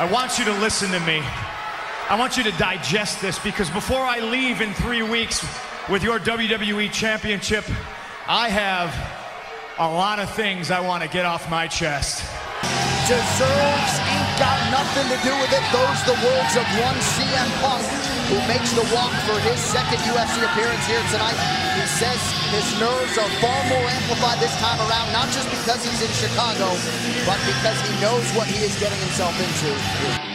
I want you to listen to me. I want you to digest this because before I leave in three weeks with your WWE Championship, I have a lot of things I want to get off my chest. Deserves ain't got nothing to do with it. Those the words of one CM Punk who makes the walk for his second UFC appearance here tonight. He says his nerves are far more amplified this time around, not just because he's in Chicago, but because he knows what he is getting himself into.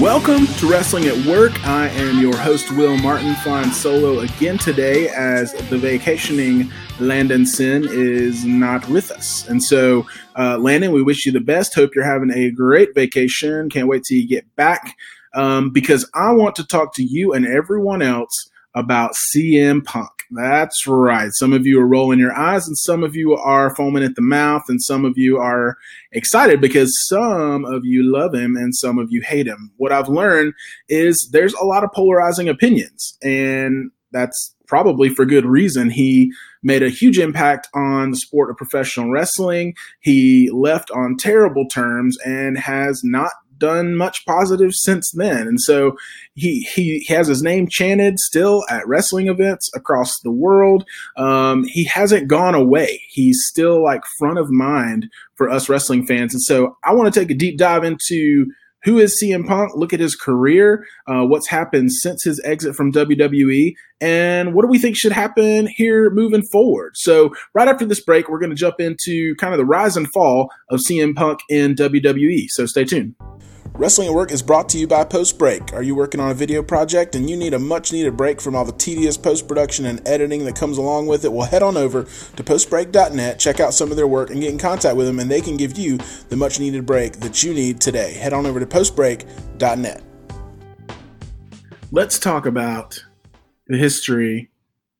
Welcome to Wrestling at Work. I am your host, Will Martin, flying solo again today as the vacationing Landon Sin is not with us. And so, uh, Landon, we wish you the best. Hope you're having a great vacation. Can't wait till you get back um, because I want to talk to you and everyone else about CM Punk. That's right. Some of you are rolling your eyes, and some of you are foaming at the mouth, and some of you are excited because some of you love him and some of you hate him. What I've learned is there's a lot of polarizing opinions, and that's probably for good reason. He made a huge impact on the sport of professional wrestling. He left on terrible terms and has not done much positive since then. And so he he has his name chanted still at wrestling events across the world. Um, he hasn't gone away. He's still like front of mind for us wrestling fans. And so I want to take a deep dive into who is CM Punk? Look at his career, uh, what's happened since his exit from WWE, and what do we think should happen here moving forward? So, right after this break, we're going to jump into kind of the rise and fall of CM Punk in WWE. So, stay tuned. Wrestling at Work is brought to you by Post Break. Are you working on a video project and you need a much needed break from all the tedious post production and editing that comes along with it? Well, head on over to postbreak.net, check out some of their work, and get in contact with them, and they can give you the much needed break that you need today. Head on over to postbreak.net. Let's talk about the history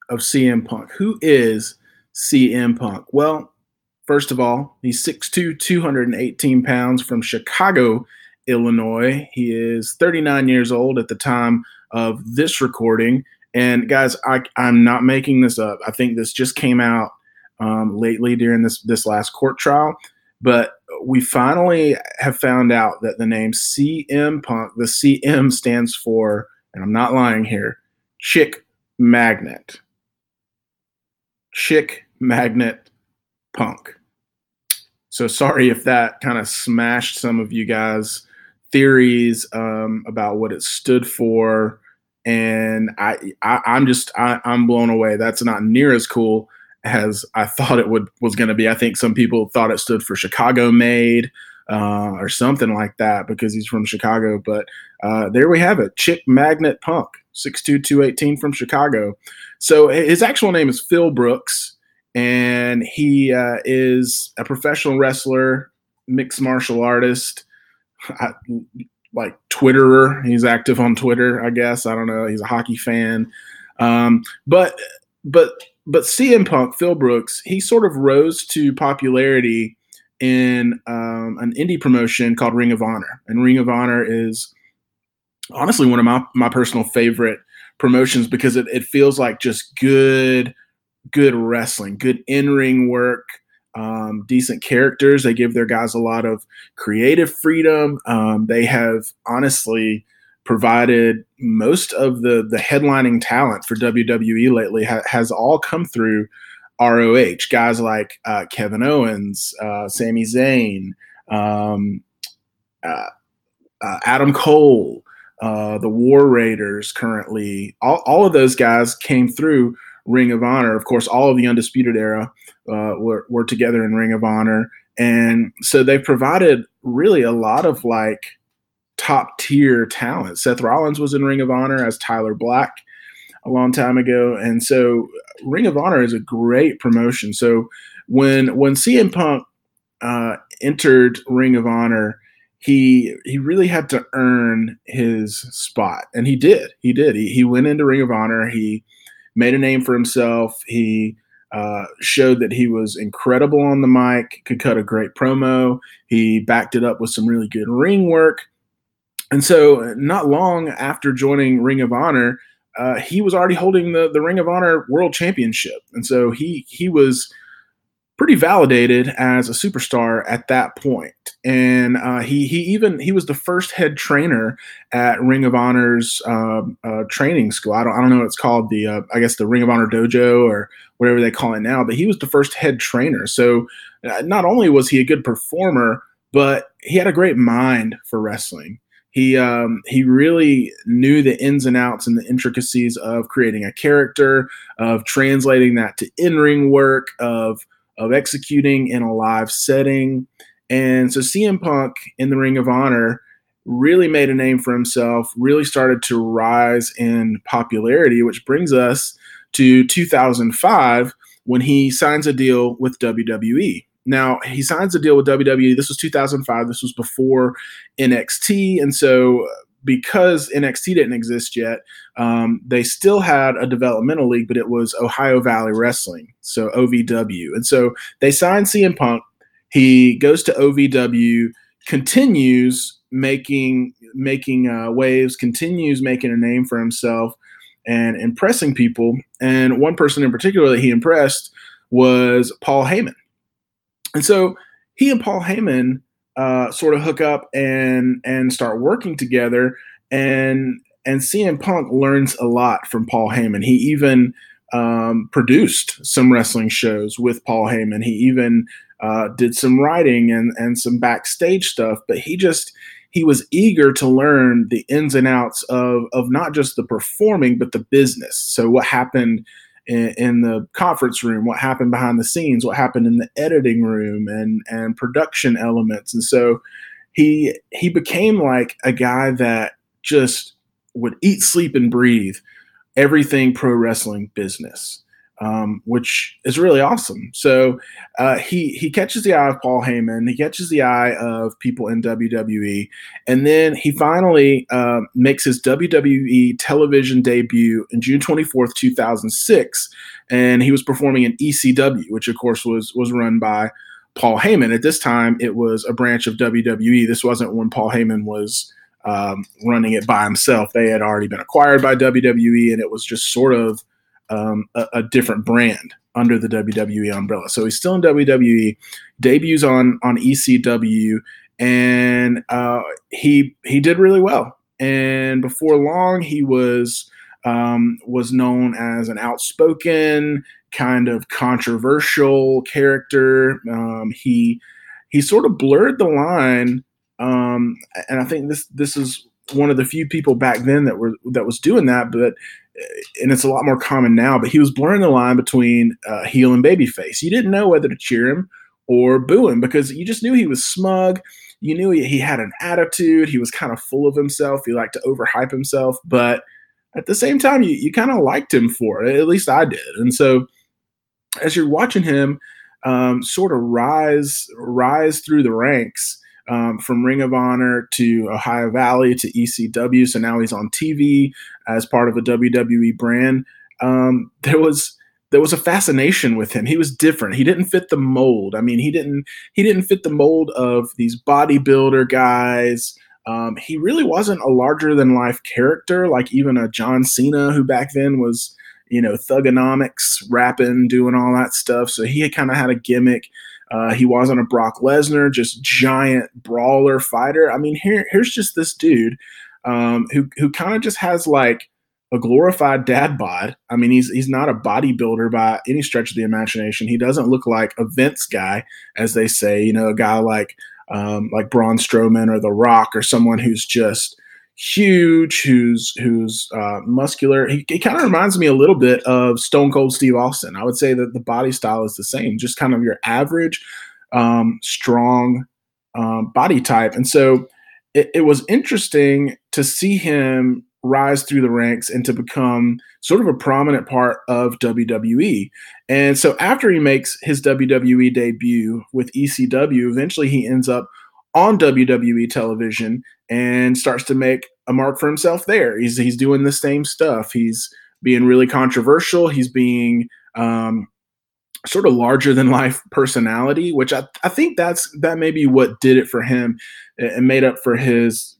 of CM Punk. Who is CM Punk? Well, first of all, he's 6'2, 218 pounds from Chicago, Illinois. He is 39 years old at the time of this recording. And guys, I, am not making this up. I think this just came out um, lately during this this last court trial. But we finally have found out that the name CM Punk, the CM stands for, and I'm not lying here, Chick Magnet. Chick Magnet Punk. So sorry if that kind of smashed some of you guys' theories um, about what it stood for, and I, I am just I, I'm blown away. That's not near as cool as I thought it would was going to be. I think some people thought it stood for Chicago made. Uh, or something like that because he's from Chicago. But uh, there we have it, Chick Magnet Punk, 62218 from Chicago. So his actual name is Phil Brooks, and he uh, is a professional wrestler, mixed martial artist, I, like Twitterer. He's active on Twitter, I guess. I don't know. He's a hockey fan. Um, but but but CM Punk, Phil Brooks, he sort of rose to popularity in um, an indie promotion called Ring of Honor, and Ring of Honor is honestly one of my my personal favorite promotions because it, it feels like just good good wrestling, good in ring work um, decent characters. They give their guys a lot of creative freedom. Um, they have honestly provided most of the the headlining talent for WWE lately ha- has all come through ROH. Guys like uh, Kevin Owens, uh, Sami Zayn, um, uh, uh Adam Cole, uh, the War Raiders. Currently, all, all of those guys came through Ring of Honor. Of course, all of the Undisputed Era uh, were, were together in Ring of Honor. And so they provided really a lot of like top tier talent. Seth Rollins was in Ring of Honor as Tyler Black a long time ago. And so Ring of Honor is a great promotion. So when when CM Punk uh, entered Ring of Honor, he he really had to earn his spot, and he did. He did. He, he went into Ring of Honor. He made a name for himself. He uh, showed that he was incredible on the mic, could cut a great promo. He backed it up with some really good ring work. and so, not long after joining Ring of Honor, uh, he was already holding the the Ring of Honor World Championship, and so he he was pretty validated as a superstar at that point. And uh, he he even he was the first head trainer at Ring of Honor's um, uh, training school. I don't I don't know what it's called the uh, I guess the Ring of Honor dojo or whatever they call it now. But he was the first head trainer. So uh, not only was he a good performer, but he had a great mind for wrestling. He um, he really knew the ins and outs and the intricacies of creating a character, of translating that to in ring work, of of executing in a live setting. And so CM Punk in the Ring of Honor really made a name for himself, really started to rise in popularity, which brings us to 2005 when he signs a deal with WWE. Now, he signs a deal with WWE. This was 2005. This was before NXT. And so because NXT didn't exist yet, um, they still had a developmental league, but it was Ohio Valley Wrestling, so OVW. And so they signed CM Punk. He goes to OVW, continues making making uh, waves, continues making a name for himself, and impressing people. And one person in particular that he impressed was Paul Heyman. And so he and Paul Heyman uh, sort of hook up and and start working together. And and CM Punk learns a lot from Paul Heyman. He even um, produced some wrestling shows with Paul Heyman. He even uh, did some writing and and some backstage stuff. But he just he was eager to learn the ins and outs of of not just the performing but the business. So what happened in, in, the conference room, what happened behind the scenes, what happened in the editing room, and and production elements. And so he he became like a guy that just would eat, sleep, and breathe everything pro wrestling business um, which is really awesome. So uh, he he catches the eye of Paul Heyman, he catches the eye of people in WWE, and then he finally uh, makes his WWE television debut in June twenty fourth, two thousand six, and he was performing in ECW, which of course was was run by Paul Heyman. At this time, it was a branch of WWE. This wasn't when Paul Heyman was. Um, running it by himself. They had already been acquired by WWE, and it was just sort of um, a, a, different brand under the WWE umbrella. So he's still in WWE, debuts on on ECW, and uh, he he did really well. And before long, he was um, was known as an outspoken, kind of controversial character. Um, he he sort of blurred the line, um, and I think this this is one of the few people back then that were that was doing that. But and it's a lot more common now, but he was blurring the line between uh, heel and babyface. You didn't know whether to cheer him or boo him because you just knew he was smug. You knew he, he had an attitude. He was kind of full of himself. He liked to overhype himself, but at the same time, you, you kind of liked him for it. At least I did. And so as you're watching him um, sort of rise rise through the ranks, um, from Ring of Honor to Ohio Valley to ECW. So now he's on TV as part of a WWE brand. Um, there was there was a fascination with him. He was different. He didn't fit the mold. I mean, he didn't he didn't fit the mold of these bodybuilder guys. Um, he really wasn't a larger than life character like even a John Cena who back then was you know thuganomics rapping doing all that stuff so he kind of had a gimmick uh, he wasn't a Brock Lesnar, just giant brawler fighter. I mean, here here's just this dude um, who who kind of just has like a glorified dad bod. I mean, he's he's not a bodybuilder by any stretch of the imagination. He doesn't look like a Vince guy, as they say. You know, a guy like um, like Braun Strowman or The Rock or someone who's just huge, who's who's uh, muscular. He, he kind of reminds me a little bit of Stone Cold Steve Austin. I would say that the body style is the same, just kind of your average, um, strong um, body type. And so it, it was interesting to see him rise through the ranks and to become sort of a prominent part of WWE. And so after he makes his WWE debut with ECW, eventually he ends up on WWE television and starts to make a mark for himself there. He's he's doing the same stuff. He's being really controversial. He's being um, sort of larger than life personality, which I, I think that's that may be what did it for him and made up for his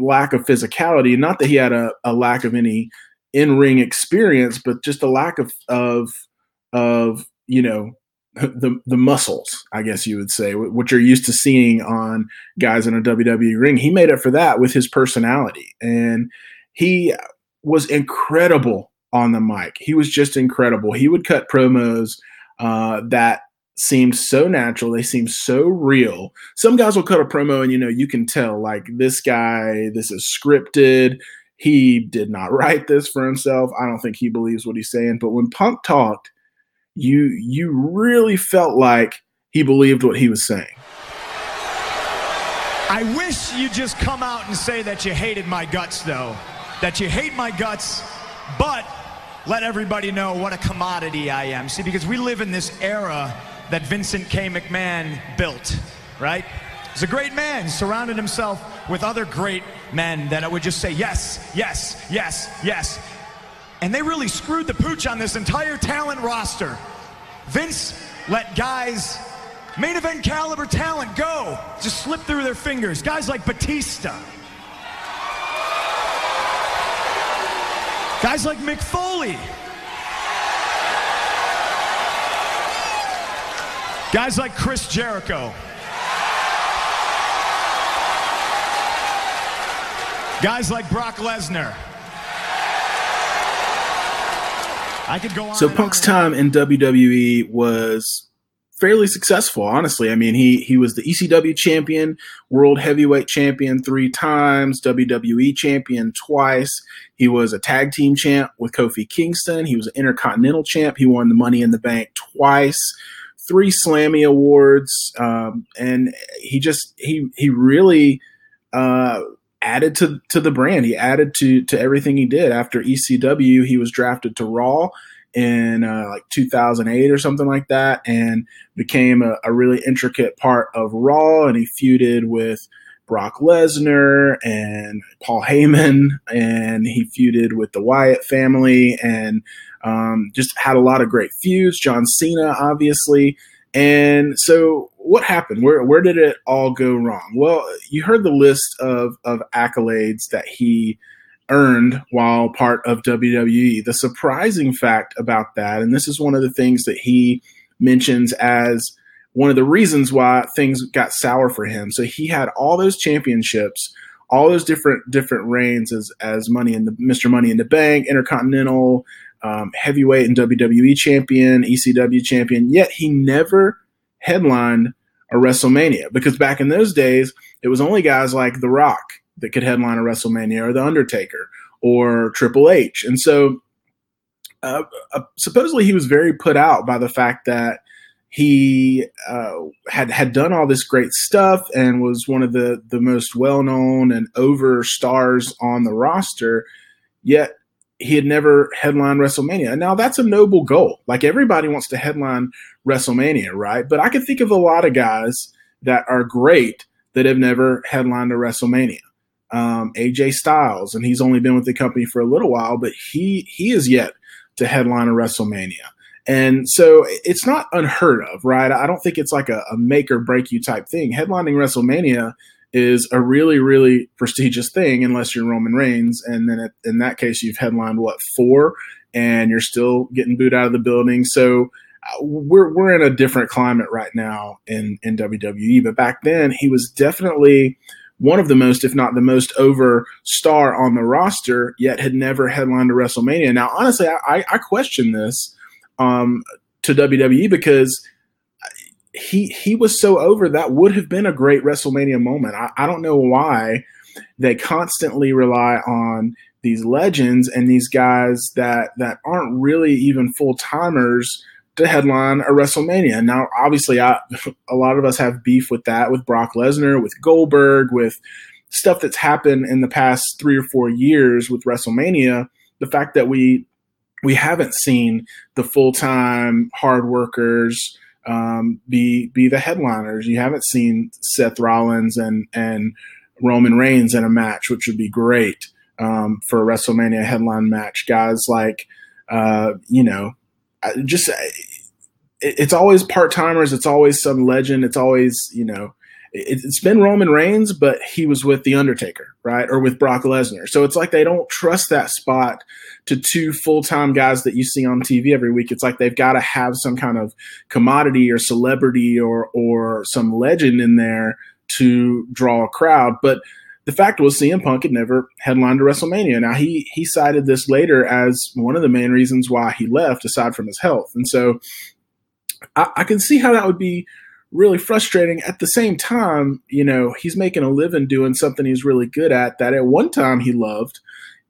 lack of physicality. Not that he had a, a lack of any in ring experience, but just a lack of of of you know the the muscles, I guess you would say, what you're used to seeing on guys in a WWE ring. He made up for that with his personality, and he was incredible on the mic. He was just incredible. He would cut promos uh, that seemed so natural. They seemed so real. Some guys will cut a promo, and you know you can tell like this guy, this is scripted. He did not write this for himself. I don't think he believes what he's saying. But when Punk talked you you really felt like he believed what he was saying. I wish you'd just come out and say that you hated my guts, though. That you hate my guts, but let everybody know what a commodity I am. See, because we live in this era that Vincent K. McMahon built, right? He's a great man, surrounded himself with other great men that I would just say yes, yes, yes, yes. And they really screwed the pooch on this entire talent roster. Vince let guys, main event caliber talent go, just slip through their fingers. Guys like Batista. Guys like Mick Foley. Guys like Chris Jericho. Guys like Brock Lesnar. I could go on. So Punk's time in WWE was fairly successful, honestly. I mean, he he was the ECW champion, world heavyweight champion three times, WWE champion twice. He was a tag team champ with Kofi Kingston. He was an intercontinental champ. He won the Money in the Bank twice, three Slammy awards, um, and he just he he really. Uh, added to to the brand. He added to to everything he did. After ECW, he was drafted to Raw in uh, like 2008 or something like that, and became a, a, really intricate part of Raw. And he feuded with Brock Lesnar and Paul Heyman, and he feuded with the Wyatt family, and um, just had a lot of great feuds. John Cena, obviously. And so, what happened? Where where did it all go wrong? Well, you heard the list of of accolades that he earned while part of WWE. The surprising fact about that, and this is one of the things that he mentions as one of the reasons why things got sour for him. So he had all those championships, all those different different reigns as as Money in the Mr. Money in the Bank, Intercontinental, um, heavyweight and WWE champion, ECW champion, yet he never headlined a WrestleMania because back in those days, it was only guys like The Rock that could headline a WrestleMania or The Undertaker or Triple H. And so uh, uh, supposedly he was very put out by the fact that he uh, had had done all this great stuff and was one of the the most well known and over stars on the roster. Yet he had never headlined WrestleMania. Now that's a noble goal. Like everybody wants to headline WrestleMania, right? But I can think of a lot of guys that are great that have never headlined a WrestleMania. Um, AJ Styles, and he's only been with the company for a little while, but he he is yet to headline a WrestleMania. And so it's not unheard of, right? I don't think it's like a, a make or break you type thing. Headlining WrestleMania is a really, really prestigious thing, unless you're Roman Reigns. And then in that case, you've headlined what four, and you're still getting booed out of the building. So uh, we're we're in a different climate right now in in WWE. But back then, he was definitely one of the most, if not the most, over star on the roster. Yet had never headlined a WrestleMania. Now, honestly, I, I question this um, to WWE because he he was so over that would have been a great WrestleMania moment. I, I don't know why they constantly rely on these legends and these guys that that aren't really even full timers to headline a WrestleMania. Now, obviously, I, a lot of us have beef with that, with Brock Lesnar, with Goldberg, with stuff that's happened in the past three or four years with WrestleMania. The fact that we we haven't seen the full time hard workers um, be be the headliners. You haven't seen Seth Rollins and and Roman Reigns in a match, which would be great um, for a WrestleMania headline match. Guys like uh, you know, just it's always part timers. It's always some legend. It's always you know, it's been Roman Reigns, but he was with The Undertaker, right? Or with Brock Lesnar. So it's like they don't trust that spot to two full time guys that you see on TV every week. It's like they've got to have some kind of commodity or celebrity or, or some legend in there to draw a crowd. But the fact was CM Punk had never headlined a WrestleMania. Now he he cited this later as one of the main reasons why he left, aside from his health. And so I, I can see how that would be really frustrating. At the same time, you know, he's making a living doing something he's really good at that at one time he loved.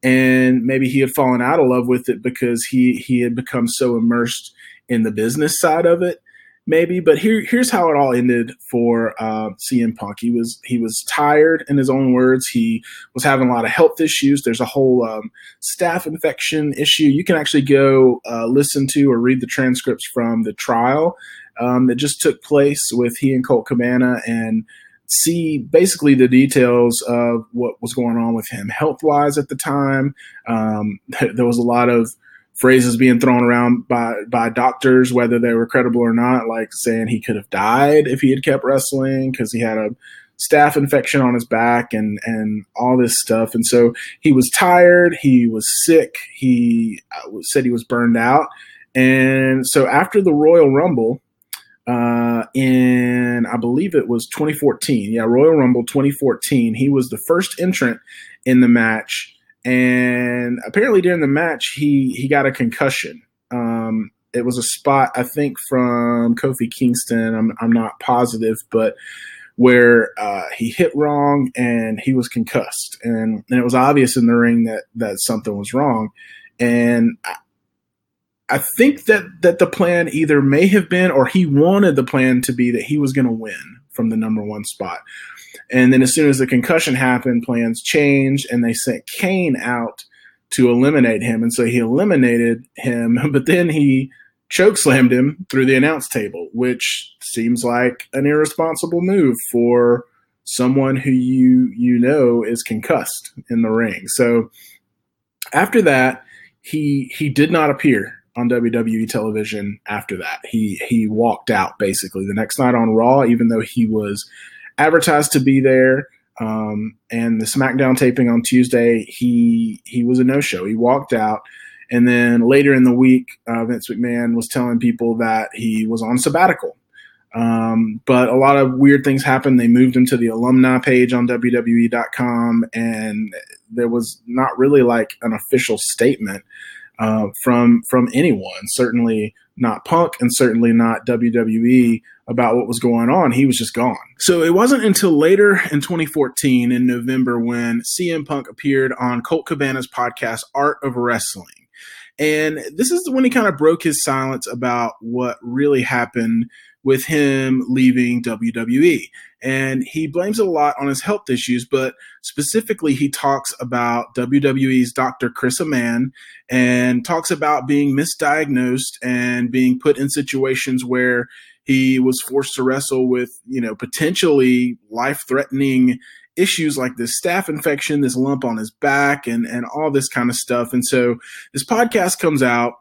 And maybe he had fallen out of love with it because he he had become so immersed in the business side of it, maybe. But here here's how it all ended for uh, CM Punk. He was he was tired, in his own words. He was having a lot of health issues. There's a whole um, staph infection issue. You can actually go uh, listen to or read the transcripts from the trial um, that just took place with he and Colt Cabana and see basically the details of what was going on with him health wise at the time. Um, there was a lot of phrases being thrown around by by doctors, whether they were credible or not, like saying he could have died if he had kept wrestling because he had a staph infection on his back and and all this stuff. And so he was tired, he was sick, he uh, said he was burned out. And so after the Royal Rumble, uh, in I believe it was 2014. Yeah, Royal Rumble 2014. He was the first entrant in the match, and apparently during the match he he got a concussion. Um, it was a spot I think from Kofi Kingston. I'm I'm not positive, but where uh, he hit wrong and he was concussed, and, and it was obvious in the ring that that something was wrong. And I think that that the plan either may have been or he wanted the plan to be that he was going to win from the number one spot. And then as soon as the concussion happened, plans changed and they sent Kane out to eliminate him. And so he eliminated him, but then he choke slammed him through the announce table, which seems like an irresponsible move for someone who you you know is concussed in the ring. So after that, he he did not appear on WWE television after that. He he walked out basically the next night on Raw, even though he was advertised to be there. Um, and the SmackDown taping on Tuesday, he he was a no show. He walked out, and then later in the week, uh, Vince McMahon was telling people that he was on sabbatical. Um, but a lot of weird things happened. They moved him to the alumni page on WWE.com, and there was not really like an official statement uh, from from anyone. Certainly not Punk, and certainly not WWE about what was going on. He was just gone. So it wasn't until later in 2014, in November, when CM Punk appeared on Colt Cabana's podcast, Art of Wrestling. And this is when he kind of broke his silence about what really happened with him leaving WWE. And he blames a lot on his health issues, but specifically, he talks about WWE's Dr. Chris Amann and talks about being misdiagnosed and being put in situations where he was forced to wrestle with, you know, potentially life threatening issues like this staph infection, this lump on his back, and, and all this kind of stuff. And so this podcast comes out.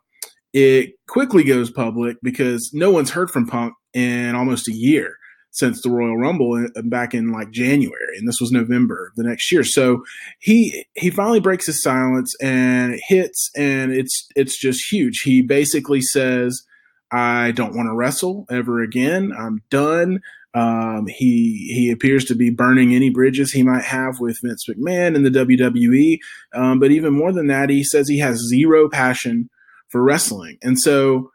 It quickly goes public because no one's heard from Punk in almost a year since the Royal Rumble uh, back in like January, and this was November the next year. So he he finally breaks his silence and hits, and it's it's just huge. He basically says, "I don't want to wrestle ever again. I'm done." Um, he he appears to be burning any bridges he might have with Vince McMahon in the WWE. Um, but even more than that, he says he has zero passion for wrestling, and so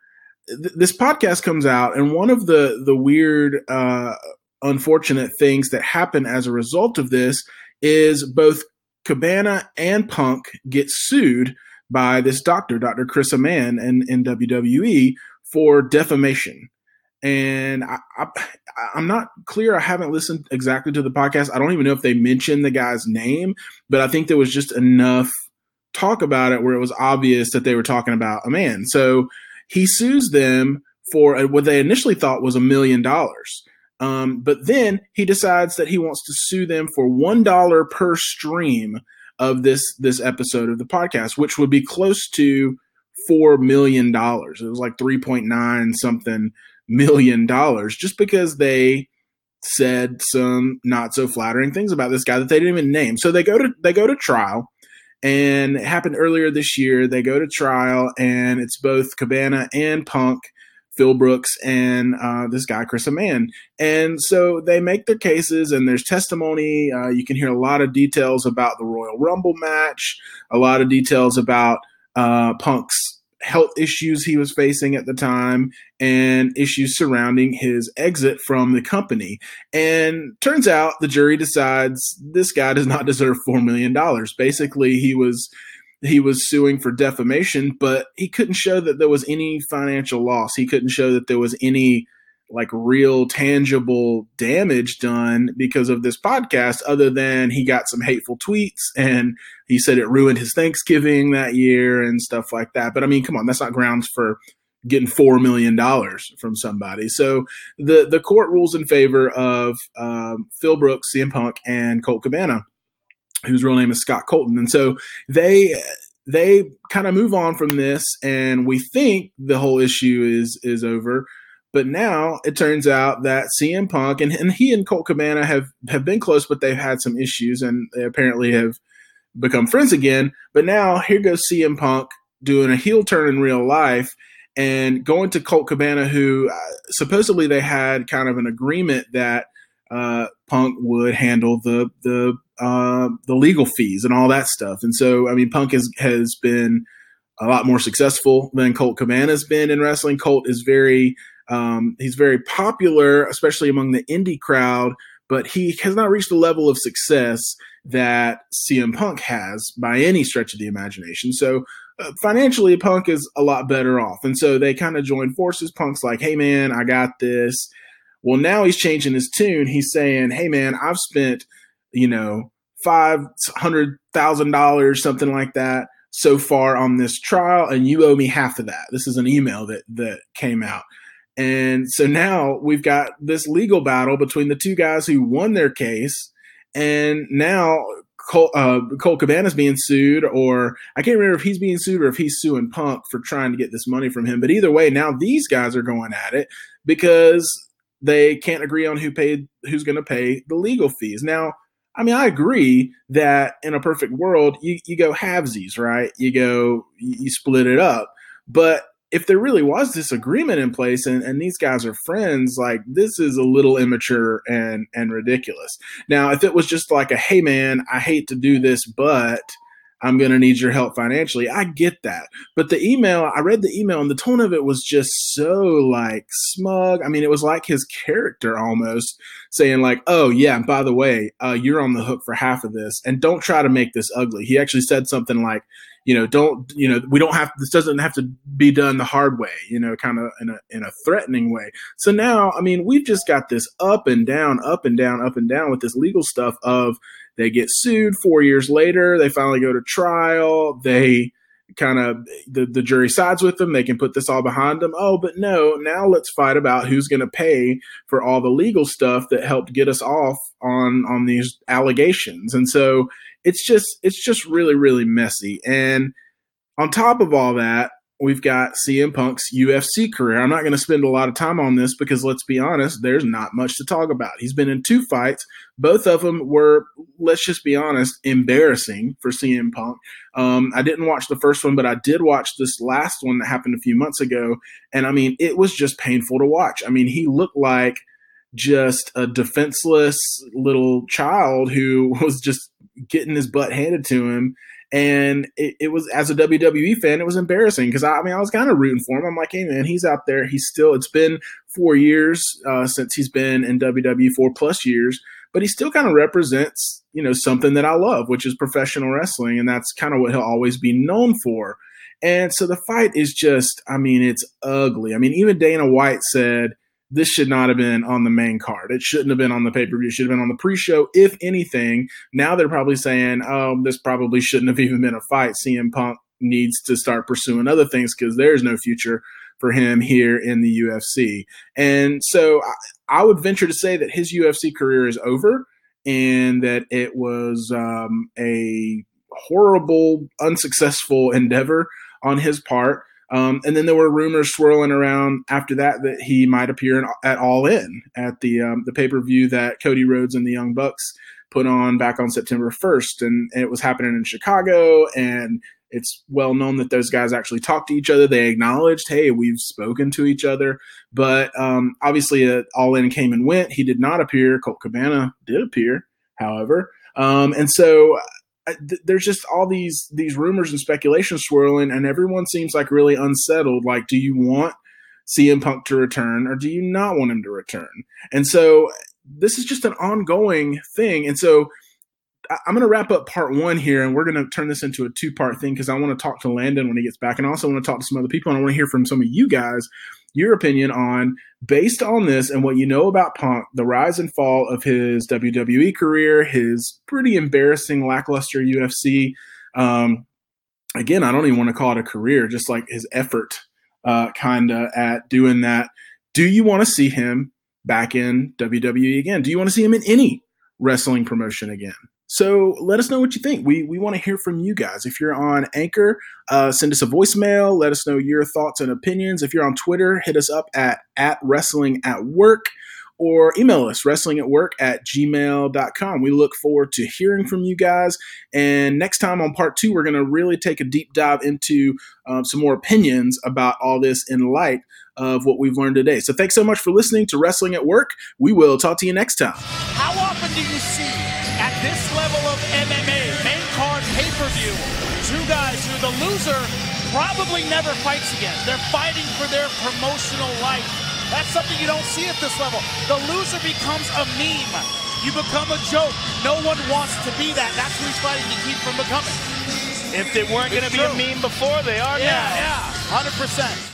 th- this podcast comes out, and one of the the weird, uh, unfortunate things that happen as a result of this is both Cabana and Punk get sued by this doctor, Dr. Chris Amann, in, in WWE for defamation. And I, I, I'm not clear. I haven't listened exactly to the podcast. I don't even know if they mentioned the guy's name, but I think there was just enough talk about it where it was obvious that they were talking about a man. So he sues them for what they initially thought was a million dollars. Um, but then he decides that he wants to sue them for one dollar per stream of this this episode of the podcast, which would be close to four million dollars. It was like three point nine something million dollars, just because they said some not so flattering things about this guy that they didn't even name. So they go to they go to trial, and it happened earlier this year. They go to trial, and it's both Cabana and Punk Phil Brooks and uh, this guy Chris Amann. And so they make their cases, and there's testimony. Uh, you can hear a lot of details about the Royal Rumble match, a lot of details about uh, Punk's health issues he was facing at the time, and issues surrounding his exit from the company. And turns out the jury decides this guy does not deserve four million dollars. Basically, he was he was suing for defamation, but he couldn't show that there was any financial loss. He couldn't show that there was any like real tangible damage done because of this podcast other than he got some hateful tweets and he said it ruined his Thanksgiving that year and stuff like that. But I mean, come on, that's not grounds for getting four million dollars from somebody. So the the court rules in favor of um, Phil Brooks, CM Punk, and Colt Cabana whose real name is Scott Colton. And so they they kind of move on from this and we think the whole issue is is over. But now it turns out that CM Punk and, and he and Colt Cabana have have been close, but they've had some issues and they apparently have become friends again. But now here goes CM Punk doing a heel turn in real life and going to Colt Cabana, who uh, supposedly they had kind of an agreement that uh, Punk would handle the the uh, the legal fees and all that stuff. And so, I mean, Punk has has been a lot more successful than Colt Cabana's been in wrestling. Colt is very um, he's very popular, especially among the indie crowd, but he has not reached the level of success that CM Punk has by any stretch of the imagination. So uh, financially, Punk is a lot better off. And so they kind of join forces. Punk's like, hey, man, I got this. Well, now he's changing his tune. He's saying, "Hey, man, I've spent, you know, five hundred thousand dollars, something like that, so far on this trial, and you owe me half of that." This is an email that that came out, and so now we've got this legal battle between the two guys who won their case, and now Cole, uh, Colt Cabana's being sued, or I can't remember if he's being sued or if he's suing Punk for trying to get this money from him. But either way, now these guys are going at it because they can't agree on who paid who's going to pay the legal fees. Now, I mean, I agree that in a perfect world, you, you go halvesies, right? You go, you split it up. But if there really was this agreement in place and, and these guys are friends, like this is a little immature and and ridiculous. Now, if it was just like a hey man, I hate to do this, but I'm going to need your help financially. I get that. But the email, I read the email and the tone of it was just so like smug. I mean, it was like his character almost saying like, "Oh yeah, by the way, uh, you're on the hook for half of this and don't try to make this ugly." He actually said something like, you know, don't, you know, we don't have, this doesn't have to be done the hard way, you know, kind of in a, in a threatening way. So now, I mean, we've just got this up and down, up and down, up and down with this legal stuff of, they get sued four years later. They finally go to trial. They kind of the, the jury sides with them. They can put this all behind them. Oh, but no, now let's fight about who's going to pay for all the legal stuff that helped get us off on on these allegations. And so it's just it's just really really messy. And on top of all that, we've got CM Punk's UFC career. I'm not going to spend a lot of time on this because let's be honest, there's not much to talk about. He's been in two fights. Both of them were, let's just be honest, embarrassing for CM Punk. Um, I didn't watch the first one, but I did watch this last one that happened a few months ago. And I mean, it was just painful to watch. I mean, he looked like just a defenseless little child who was just getting his butt handed to him and it, it, was as a WWE fan, it was embarrassing because I, I, mean I was kind of rooting for him. I'm like, hey man, he's out there. He's still. It's been four years uh, since he's been in WWE, four plus years, but he still kind of represents you know something that I love, which is professional wrestling, and that's kind of what he'll always be known for. And so the fight is just, I mean, it's ugly. I mean, even Dana White said this should not have been on the main card. It shouldn't have been on the pay per view. It should have been on the pre show. If anything, now they're probably saying, oh, this probably shouldn't have even been a fight. CM Punk needs to start pursuing other things because there's no future for him here in the UFC. And so I, I, would venture to say that his UFC career is over and that it was um, a horrible, unsuccessful endeavor on his part. Um, and then there were rumors swirling around after that that he might appear in, at All In at the um, the pay per view that Cody Rhodes and the Young Bucks put on back on September 1st, and, it was happening in Chicago and it's well known that those guys actually talked to each other. They acknowledged, hey, we've spoken to each other. But um, obviously, uh, All In came and went. He did not appear. Colt Cabana did appear, however. Um, and so th- there's just all these these rumors and speculation swirling, and everyone seems like really unsettled. Like, do you want CM Punk to return, or do you not want him to return? And so this is just an ongoing thing. And so I'm going to wrap up part one here, and we're going to turn this into a two part thing because I want to talk to Landon when he gets back, and I also want to talk to some other people, and I want to hear from some of you guys your opinion on, based on this and what you know about Punk, the rise and fall of his WWE career, his pretty embarrassing, lackluster UFC. Um, again, I don't even want to call it a career, just like his effort, uh, kind of at doing that. Do you want to see him back in WWE again? Do you want to see him in any wrestling promotion again? So let us know what you think. We we want to hear from you guys. If you're on Anchor, uh, send us a voicemail. Let us know your thoughts and opinions. If you're on Twitter, hit us up at at wrestling at work or email us wrestling at work at gmail.com. We look forward to hearing from you guys. And next time on part two, we're going to really take a deep dive into um, some more opinions about all this in light of what we've learned today. So thanks so much for listening to Wrestling at Work. We will talk to you next time. How often do you see at this level of MMA, main card pay per view, two guys who the loser probably never fights again? They're fighting for their promotional life. That's something you don't see at this level. The loser becomes a meme. You become a joke. No one wants to be that. That's who he's fighting to keep from becoming. If they weren't going to be a meme before, they are yeah, now. Yeah, 100%.